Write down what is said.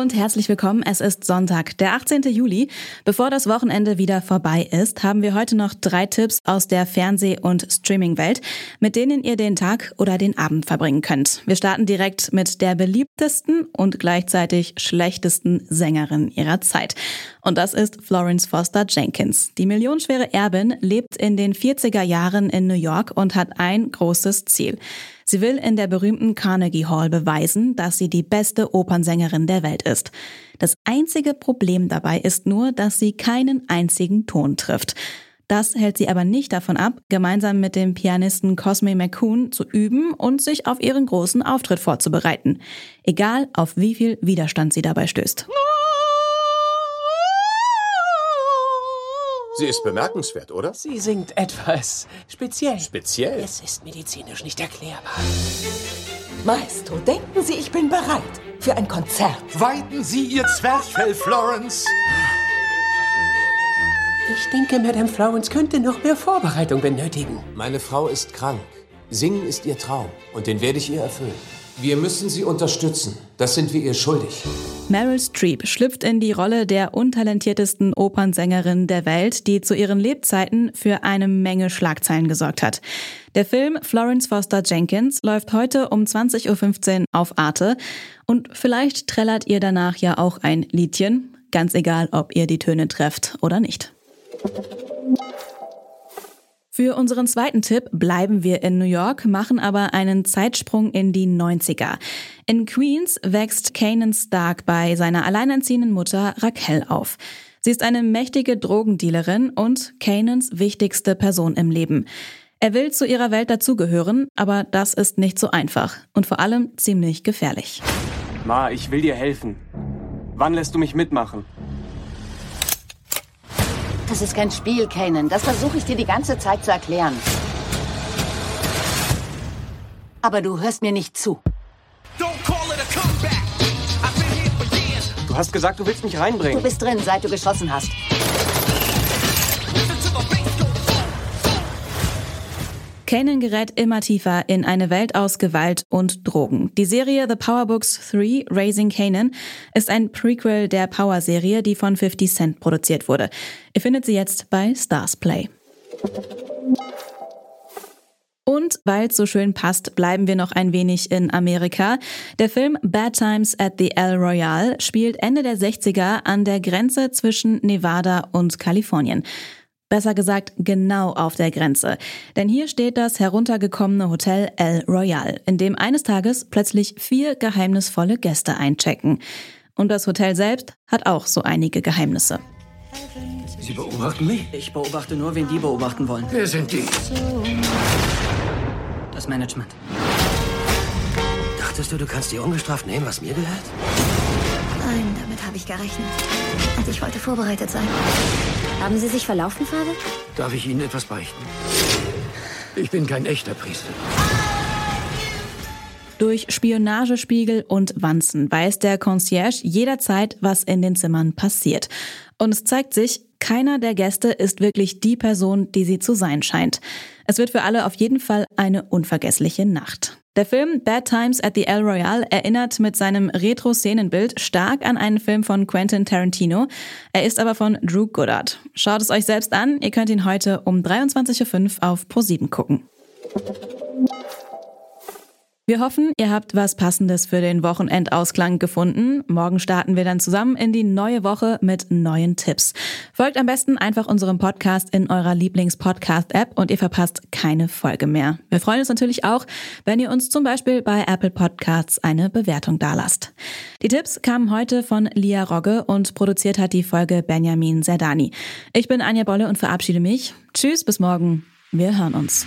und herzlich willkommen. Es ist Sonntag, der 18. Juli. Bevor das Wochenende wieder vorbei ist, haben wir heute noch drei Tipps aus der Fernseh- und Streaming-Welt, mit denen ihr den Tag oder den Abend verbringen könnt. Wir starten direkt mit der beliebtesten und gleichzeitig schlechtesten Sängerin ihrer Zeit. Und das ist Florence Foster Jenkins. Die millionenschwere Erbin lebt in den 40er Jahren in New York und hat ein großes Ziel. Sie will in der berühmten Carnegie Hall beweisen, dass sie die beste Opernsängerin der Welt ist. Das einzige Problem dabei ist nur, dass sie keinen einzigen Ton trifft. Das hält sie aber nicht davon ab, gemeinsam mit dem Pianisten Cosme McCoon zu üben und sich auf ihren großen Auftritt vorzubereiten. Egal, auf wie viel Widerstand sie dabei stößt. Sie ist bemerkenswert, oder? Sie singt etwas speziell. Speziell? Es ist medizinisch nicht erklärbar. Maestro, denken Sie, ich bin bereit für ein Konzert. Weiten Sie Ihr Zwerchfell, Florence! Ich denke, Madame Florence könnte noch mehr Vorbereitung benötigen. Meine Frau ist krank. Singen ist ihr Traum und den werde ich ihr erfüllen. Wir müssen sie unterstützen. Das sind wir ihr schuldig. Meryl Streep schlüpft in die Rolle der untalentiertesten Opernsängerin der Welt, die zu ihren Lebzeiten für eine Menge Schlagzeilen gesorgt hat. Der Film Florence Foster Jenkins läuft heute um 20.15 Uhr auf Arte und vielleicht trällert ihr danach ja auch ein Liedchen, ganz egal, ob ihr die Töne trefft oder nicht. Für unseren zweiten Tipp bleiben wir in New York, machen aber einen Zeitsprung in die 90er. In Queens wächst Kanan Stark bei seiner alleinerziehenden Mutter Raquel auf. Sie ist eine mächtige Drogendealerin und Kanans wichtigste Person im Leben. Er will zu ihrer Welt dazugehören, aber das ist nicht so einfach und vor allem ziemlich gefährlich. Ma, ich will dir helfen. Wann lässt du mich mitmachen? Das ist kein Spiel, Kanan. Das versuche ich dir die ganze Zeit zu erklären. Aber du hörst mir nicht zu. Du hast gesagt, du willst mich Du reinbringen. bist drin, seit du geschossen hast. Kanan gerät immer tiefer in eine Welt aus Gewalt und Drogen. Die Serie The Power Books 3 Raising Kanan ist ein Prequel der Power-Serie, die von 50 Cent produziert wurde. Ihr findet sie jetzt bei Stars Play. Und weil es so schön passt, bleiben wir noch ein wenig in Amerika. Der Film Bad Times at the El Royale spielt Ende der 60er an der Grenze zwischen Nevada und Kalifornien. Besser gesagt, genau auf der Grenze. Denn hier steht das heruntergekommene Hotel El Royal, in dem eines Tages plötzlich vier geheimnisvolle Gäste einchecken. Und das Hotel selbst hat auch so einige Geheimnisse. Sie beobachten mich? Ich beobachte nur, wen die beobachten wollen. Wer sind die? Das Management. Dachtest du, du kannst dir ungestraft nehmen, was mir gehört? Nein, damit habe ich gerechnet. Und ich wollte vorbereitet sein. Haben Sie sich verlaufen, Vater? Darf ich Ihnen etwas beichten? Ich bin kein echter Priester. Durch Spionagespiegel und Wanzen weiß der Concierge jederzeit, was in den Zimmern passiert. Und es zeigt sich, keiner der Gäste ist wirklich die Person, die sie zu sein scheint. Es wird für alle auf jeden Fall eine unvergessliche Nacht. Der Film Bad Times at the El Royale erinnert mit seinem Retro-Szenenbild stark an einen Film von Quentin Tarantino. Er ist aber von Drew Goddard. Schaut es euch selbst an, ihr könnt ihn heute um 23.05 Uhr auf Pro7 gucken. Wir hoffen, ihr habt was Passendes für den Wochenendausklang gefunden. Morgen starten wir dann zusammen in die neue Woche mit neuen Tipps. Folgt am besten einfach unserem Podcast in eurer Lieblings-Podcast-App und ihr verpasst keine Folge mehr. Wir freuen uns natürlich auch, wenn ihr uns zum Beispiel bei Apple Podcasts eine Bewertung dalasst. Die Tipps kamen heute von Lia Rogge und produziert hat die Folge Benjamin Zerdani. Ich bin Anja Bolle und verabschiede mich. Tschüss, bis morgen. Wir hören uns.